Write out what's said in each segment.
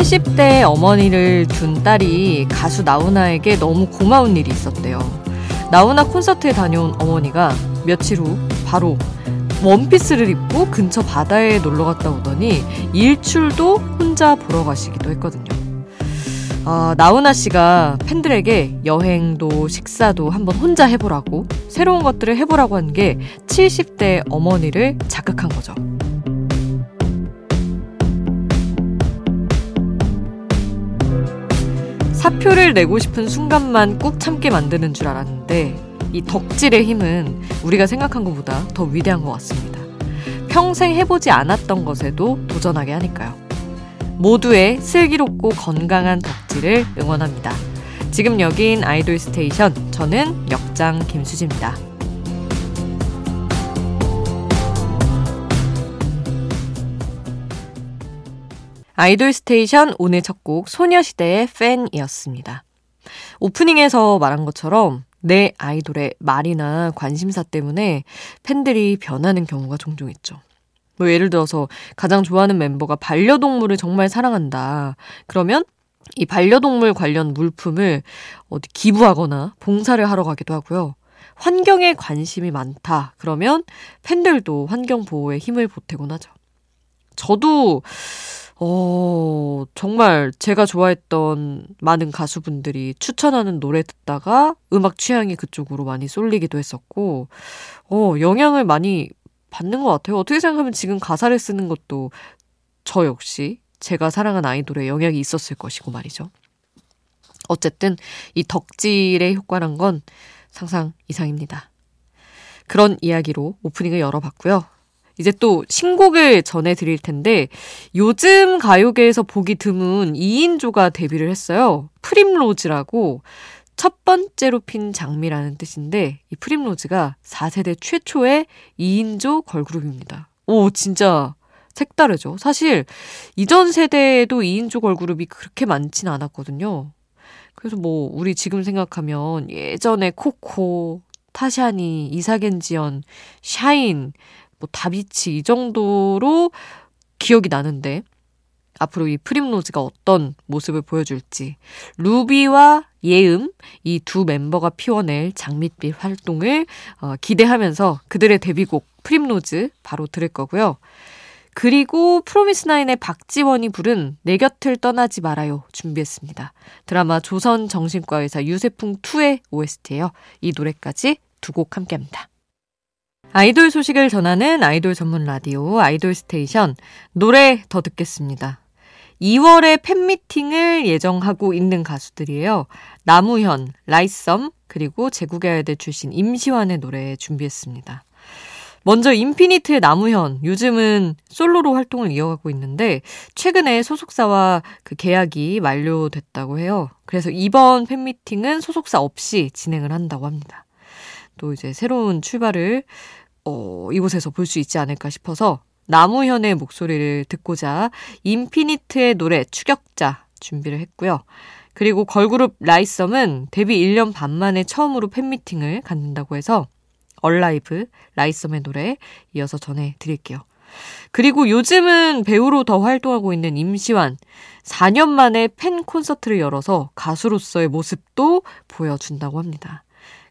70대 어머니를 둔 딸이 가수 나훈아에게 너무 고마운 일이 있었대요. 나훈아 콘서트에 다녀온 어머니가 며칠 후 바로 원피스를 입고 근처 바다에 놀러 갔다 오더니 일출도 혼자 보러 가시기도 했거든요. 아, 나훈아 씨가 팬들에게 여행도 식사도 한번 혼자 해보라고 새로운 것들을 해보라고 한 게 70대 어머니를 자극한 거죠. 사표를 내고 싶은 순간만 꾹 참게 만드는 줄 알았는데 이 덕질의 힘은 우리가 생각한 것보다 더 위대한 것 같습니다. 평생 해보지 않았던 것에도 도전하게 하니까요. 모두의 슬기롭고 건강한 덕질을 응원합니다. 지금 여긴 아이돌 스테이션. 저는 역장 김수지입니다. 아이돌 스테이션 오늘 첫 곡 소녀시대의 팬이었습니다. 오프닝에서 말한 것처럼 내 아이돌의 말이나 관심사 때문에 팬들이 변하는 경우가 종종 있죠. 뭐 예를 들어서 가장 좋아하는 멤버가 반려동물을 정말 사랑한다. 그러면 이 반려동물 관련 물품을 어디 기부하거나 봉사를 하러 가기도 하고요. 환경에 관심이 많다. 그러면 팬들도 환경 보호에 힘을 보태곤 하죠. 저도 어, 정말 제가 좋아했던 많은 가수분들이 추천하는 노래 듣다가 음악 취향이 그쪽으로 많이 쏠리기도 했었고, 어, 영향을 많이 받는 것 같아요. 어떻게 생각하면 지금 가사를 쓰는 것도 저 역시 제가 사랑한 아이돌의 영향이 있었을 것이고 말이죠. 어쨌든 이 덕질의 효과란 건 상상 이상입니다. 그런 이야기로 오프닝을 열어봤고요. 이제 또 신곡을 전해드릴 텐데 요즘 가요계에서 보기 드문 2인조가 데뷔를 했어요. 프림로즈라고 첫 번째로 핀 장미라는 뜻인데 이 프림로즈가 4세대 최초의 2인조 걸그룹입니다. 오 진짜 색다르죠. 사실 이전 세대에도 2인조 걸그룹이 그렇게 많진 않았거든요. 그래서 뭐 우리 지금 생각하면 예전에 코코, 타샤니, 이삭 앤 지연, 샤인 뭐 다비치 이 정도로 기억이 나는데 앞으로 이 프림로즈가 어떤 모습을 보여줄지 루비와 예음 이 두 멤버가 피워낼 장밋빛 활동을 어, 기대하면서 그들의 데뷔곡 프림로즈 바로 들을 거고요. 그리고 프로미스나인의 박지원이 부른 내 곁을 떠나지 말아요 준비했습니다. 드라마 조선 정신과 의사 유세풍 2의 OST예요. 이 노래까지 두 곡 함께합니다. 아이돌 소식을 전하는 아이돌 전문 라디오 아이돌 스테이션 노래 더 듣겠습니다. 2월에 팬미팅을 예정하고 있는 가수들이에요. 남우현, 라이썸, 그리고 아이들 출신 임시완의 노래 준비했습니다. 먼저 인피니트의 남우현, 요즘은 솔로로 활동을 이어가고 있는데, 최근에 소속사와 그 계약이 만료됐다고 해요. 그래서 이번 팬미팅은 소속사 없이 진행을 한다고 합니다. 또 이제 새로운 출발을 어, 이곳에서 볼 수 있지 않을까 싶어서 나무현의 목소리를 듣고자 인피니트의 노래 추격자 준비를 했고요. 그리고 걸그룹 라이썸은 데뷔 1년 반 만에 처음으로 팬미팅을 갖는다고 해서 얼라이브 라이썸의 노래 이어서 전해드릴게요. 그리고 요즘은 배우로 더 활동하고 있는 임시완 4년 만에 팬 콘서트를 열어서 가수로서의 모습도 보여준다고 합니다.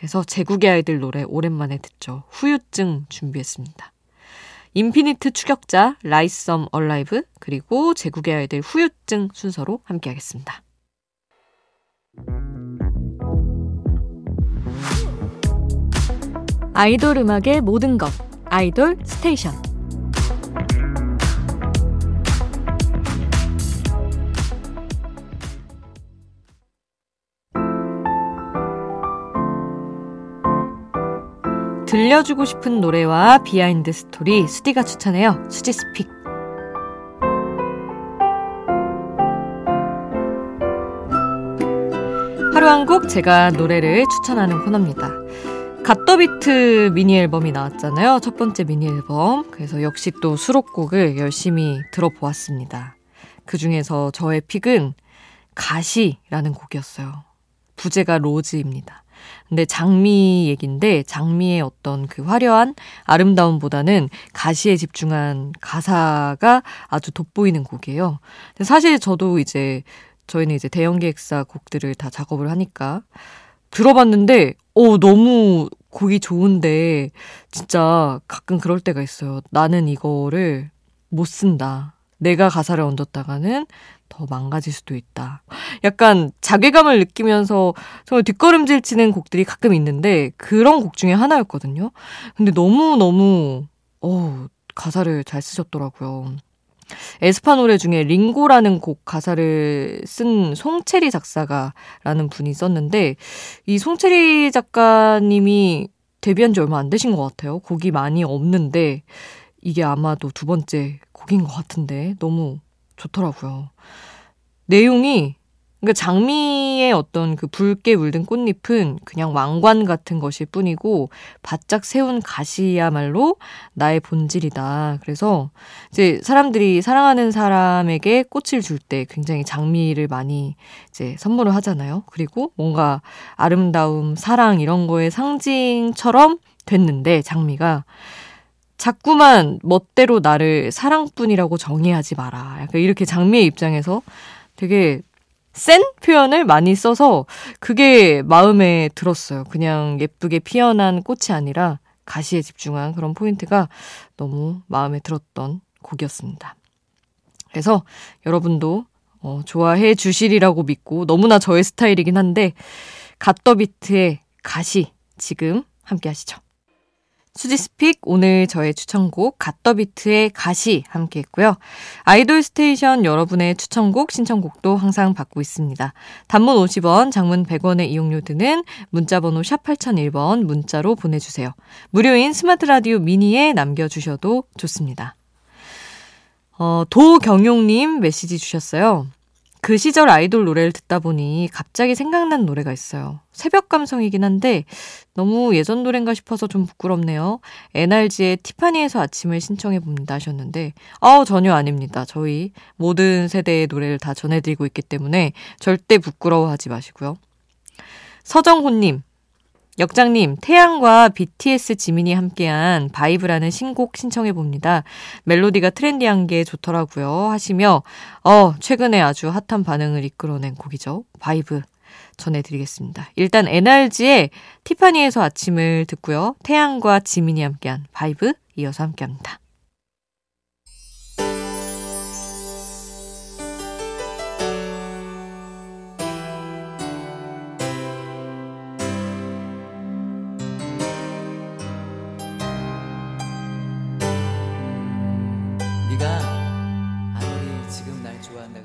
그래서 제국의 아이들 노래 오랜만에 듣죠. 후유증 준비했습니다. 인피니트 추격자, 라이썸 Alive, 그리고 제국의 아이들 후유증 순서로 함께하겠습니다. 아이돌 음악의 모든 것, 아이돌 스테이션. 들려주고 싶은 노래와 behind 스토리 수디가 추천해요. 수디's pick. 하루 한 곡 제가 노래를 추천하는 코너입니다. 갓더비트 미니 앨범이 나왔잖아요. 첫 번째 미니 앨범. 그래서 역시 또 수록곡을 열심히 들어보았습니다. 그 중에서 저의 픽은 가시라는 곡이었어요. 부제가 로즈입니다. 근데 장미 얘긴데 장미의 어떤 그 화려한 아름다움보다는 가시에 집중한 가사가 아주 돋보이는 곡이에요. 사실 저도 이제 저희는 이제 대형 기획사 곡들을 다 작업을 하니까 들어봤는데 오 너무 곡이 좋은데 진짜 가끔 그럴 때가 있어요. 나는 이거를 못 쓴다. 내가 가사를 얹었다가는 더 망가질 수도 있다. 약간 자괴감을 느끼면서 정말 뒷걸음질 치는 곡들이 가끔 있는데 그런 곡 중에 하나였거든요. 근데 너무너무 어 가사를 잘 쓰셨더라고요. 에스파 노래 중에 Lingo라는 곡 가사를 쓴 송채리 작사가라는 분이 썼는데 이 송채리 작가님이 데뷔한 지 얼마 안 되신 것 같아요. 곡이 많이 없는데 이게 아마도 두 번째 곡인 것 같은데 너무 좋더라고요. 내용이 그러니까 장미의 어떤 그 붉게 물든 꽃잎은 그냥 왕관 같은 것일 뿐이고 바짝 세운 가시야말로 나의 본질이다. 그래서 이제 사람들이 사랑하는 사람에게 꽃을 줄 때 굉장히 장미를 많이 이제 선물을 하잖아요. 그리고 뭔가 아름다움, 사랑 이런 거의 상징처럼 됐는데 장미가 자꾸만 멋대로 나를 사랑뿐이라고 정의하지 마라. 약간 이렇게 장미의 입장에서 되게 센 표현을 많이 써서 그게 마음에 들었어요. 그냥 예쁘게 피어난 꽃이 아니라 가시에 집중한 그런 포인트가 너무 마음에 들었던 곡이었습니다. 그래서 여러분도 어, 좋아해 주시리라고 믿고 너무나 저의 스타일이긴 한데 GOT the beat의 가시 지금 함께 하시죠. 수지's pick 오늘 저의 추천곡 GOT the beat의 가시 함께 했고요. IDOL STATION 여러분의 추천곡 신청곡도 항상 받고 있습니다. 단문 50원, 장문 100원의 이용료 드는 문자번호 샵 8001번 문자로 보내주세요. 무료인 스마트 라디오 미니에 남겨주셔도 좋습니다. 어, 도경용님 메시지 주셨어요. 그 시절 아이돌 노래를 듣다 보니 갑자기 생각난 노래가 있어요. 새벽 감성이긴 한데 너무 예전 노래인가 싶어서 좀 부끄럽네요. NRG의 티파니에서 아침을 신청해 봅니다 하셨는데 아우 전혀 아닙니다. 저희 모든 세대의 노래를 다 전해드리고 있기 때문에 절대 부끄러워하지 마시고요. 서정호님 역장님, 태양과 BTS 지민이 함께한 VIBE라는 신곡 신청해 봅니다. 멜로디가 trendy한 게 좋더라고요. 하시며, 어, 최근에 아주 핫한 반응을 이끌어낸 곡이죠. VIBE. 전해드리겠습니다. 일단 NRG의 티파니에서 아침을 듣고요. 태양과 지민이 함께한 VIBE 이어서 함께합니다.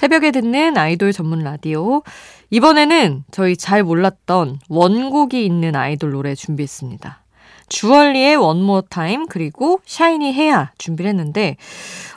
새벽에 듣는 아이돌 전문 라디오. 이번에는 저희 잘 몰랐던 원곡이 있는 아이돌 노래 준비했습니다. 주얼리의 More Time 그리고 SHINee 혜야 준비를 했는데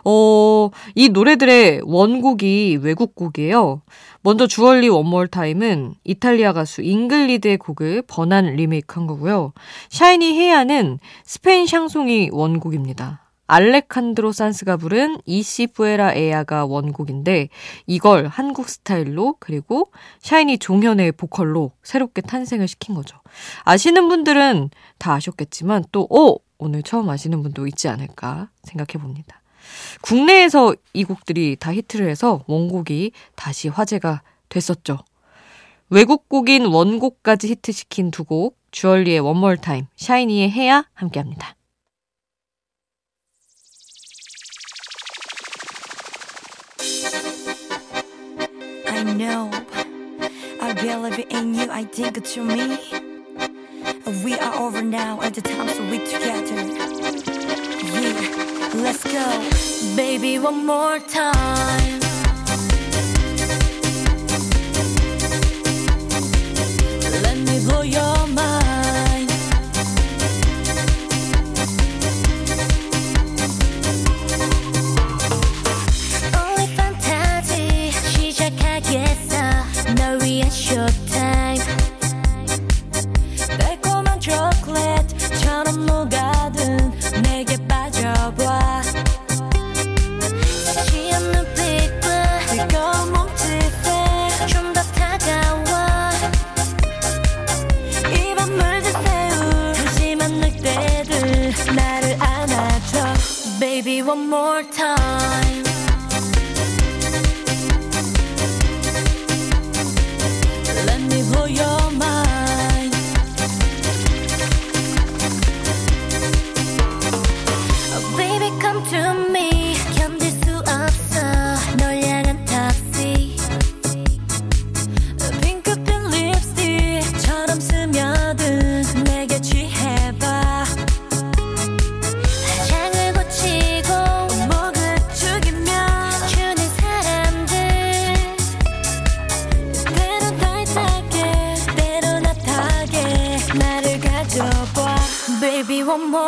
어, 이 노래들의 원곡이 외국 곡이에요. 먼저 주얼리 More Time은 이탈리아 가수 잉그리드의 곡을 번안 리메이크한 거고요. SHINee 혜야는 스페인 샹송이 원곡입니다. 알레한드로 산스가 부른 Y Si Fuera Ella가 원곡인데 이걸 한국 스타일로 그리고 SHINee 종현의 보컬로 새롭게 탄생을 시킨 거죠. 아시는 분들은 다 아셨겠지만 또 오! 오늘 처음 아시는 분도 있지 않을까 생각해 봅니다. 국내에서 이 곡들이 다 히트를 해서 원곡이 다시 화제가 됐었죠. 외국 곡인 원곡까지 히트시킨 두 곡, 주얼리의 One More Time, SHINee의 혜야 함께합니다. Know I believe in you, I think you me. We are over now at the time so we together. Yeah, let's go. Baby one more time. Let me blow your mind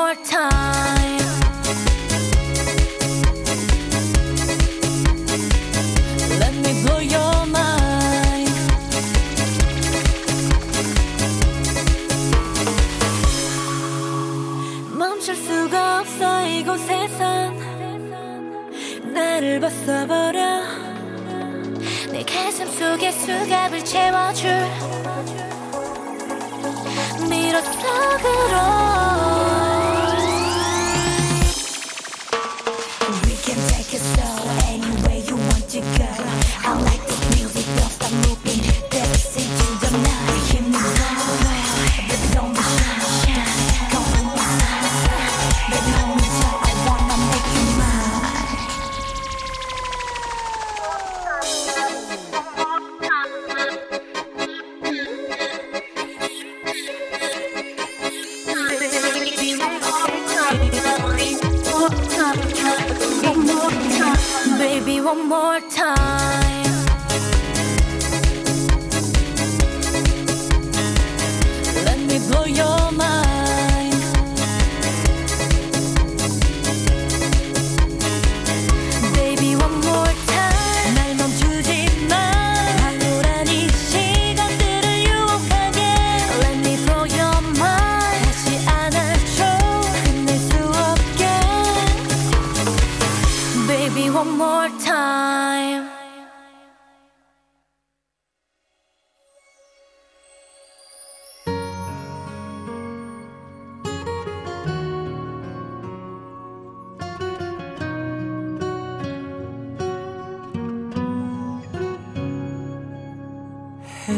more time. Let me blow your mind. 멈출 수가 없어 이곳에선 나를 벗어버려 내 가슴 속에 수갑을 채워줄 밀어 속으로 LA.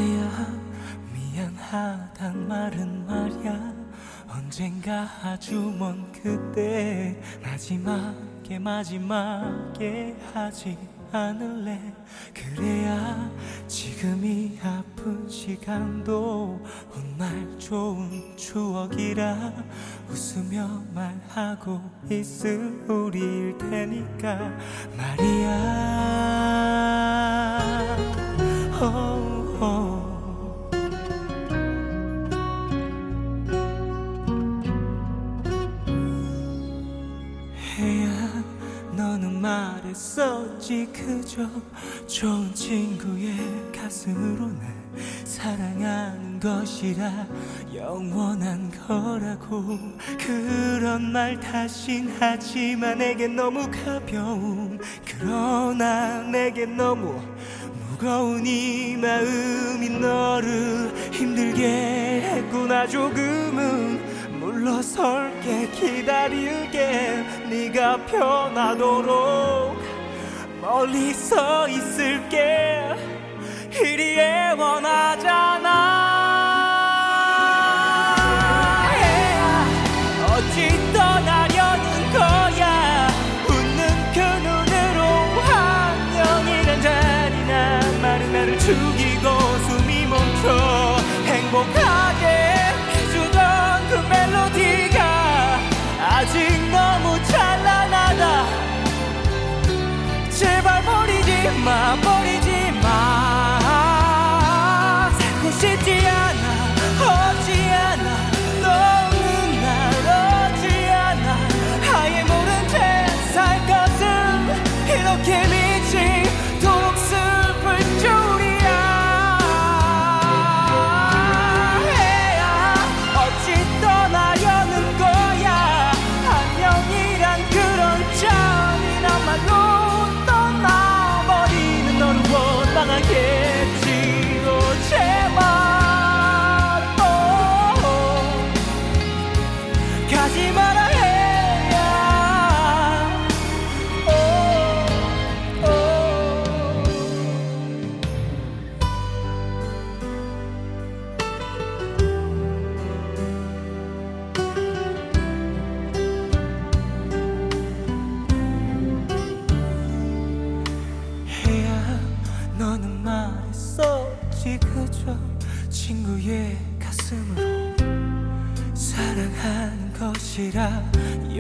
해야. 미안하단 말은 말야. 언젠가 아주 먼 그때 마지막에 마지막에 하지 않을래? 그래야 지금이 아픈 시간도 훗날 좋은 추억이라 웃으며 말하고 있을 우리일 테니까 말이야. oh. 너는 말했었지 그저? 좋은 친구의 가슴으로 날 사랑하는 것이라 영원한 거라고. 그런 말 다신 하지만 내겐 너무 가벼운 그러나 내겐 너무 무거운 이 마음이 너를 힘들게 했구나 조금은 물러설게 기다릴게. 네가 편하도록 멀리 서 있을게. 이리 애원하잖아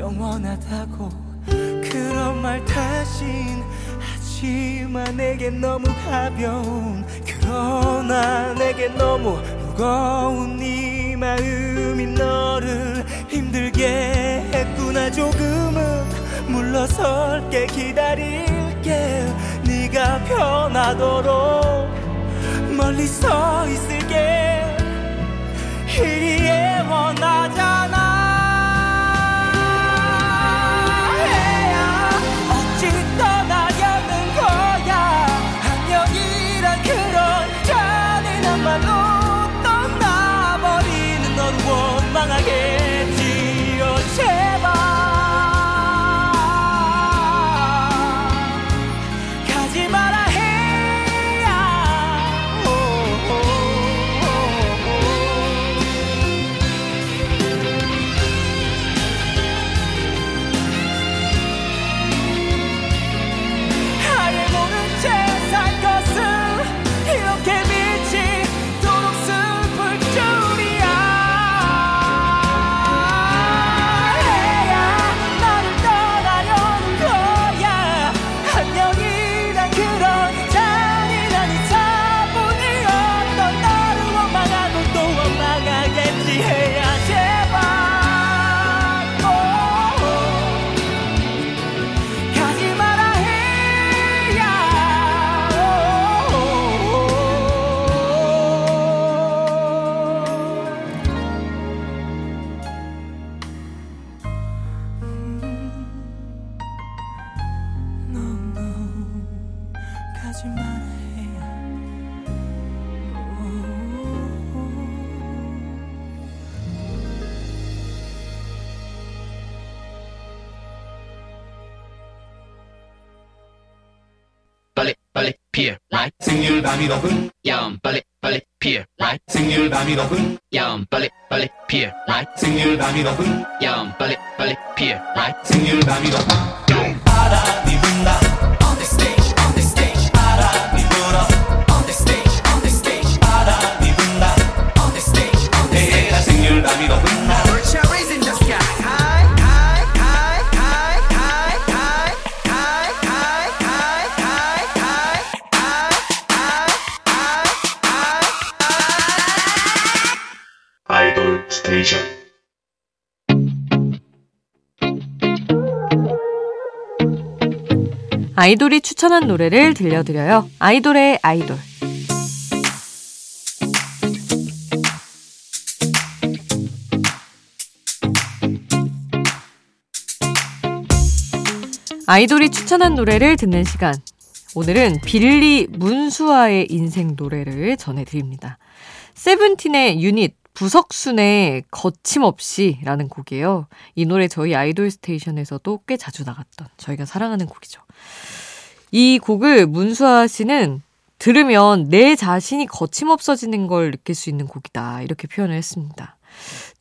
영원하다고 그런 말 다신 하지만 내겐 너무 가벼운 그러나 내겐 너무 무거운 네 마음이 너를 힘들게 했구나. 조금은 물러설게 기다릴게. 네가 편하도록 멀리 서 있을 피어 라이 생률 밤이 높은 야음 빨리 빨리 피어 라이 생률 밤이 높은 야음 빨리 빨리 피어 라이 생률 밤이 높은 야음 빨리 빨리 피어 라이 생률 밤이 높은 야음 바람 아이돌이 추천한 노래를 들려드려요. 아이돌의 아이돌. 아이돌이 추천한 노래를 듣는 시간. 오늘은 빌리 문수아의 인생 노래를 전해드립니다. 세븐틴의 유닛 부석순의 거침없이라는 곡이에요. 이 노래 저희 아이돌 스테이션에서도 꽤 자주 나갔던 저희가 사랑하는 곡이죠. 이 곡을 문수아 씨는 들으면 내 자신이 거침없어지는 걸 느낄 수 있는 곡이다. 이렇게 표현을 했습니다.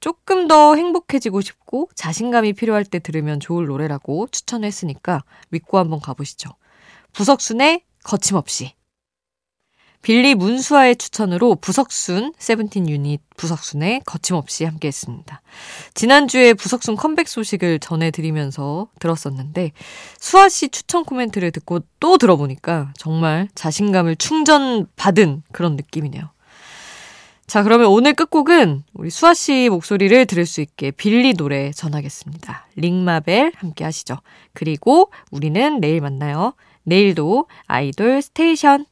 조금 더 행복해지고 싶고 자신감이 필요할 때 들으면 좋을 노래라고 추천했으니까 믿고 한번 가보시죠. 부석순의 거침없이. 빌리 문수아의 추천으로 부석순, 세븐틴 유닛 부석순의 거침없이 함께 했습니다. 지난주에 부석순 컴백 소식을 전해드리면서 들었었는데, 수아 씨 추천 코멘트를 듣고 또 들어보니까 정말 자신감을 충전받은 그런 느낌이네요. 자, 그러면 오늘 끝곡은 우리 수아 씨 목소리를 들을 수 있게 Billlie 노래 전하겠습니다. RING ma Bell 함께 하시죠. 그리고 우리는 내일 만나요. 내일도 IDOL STATION.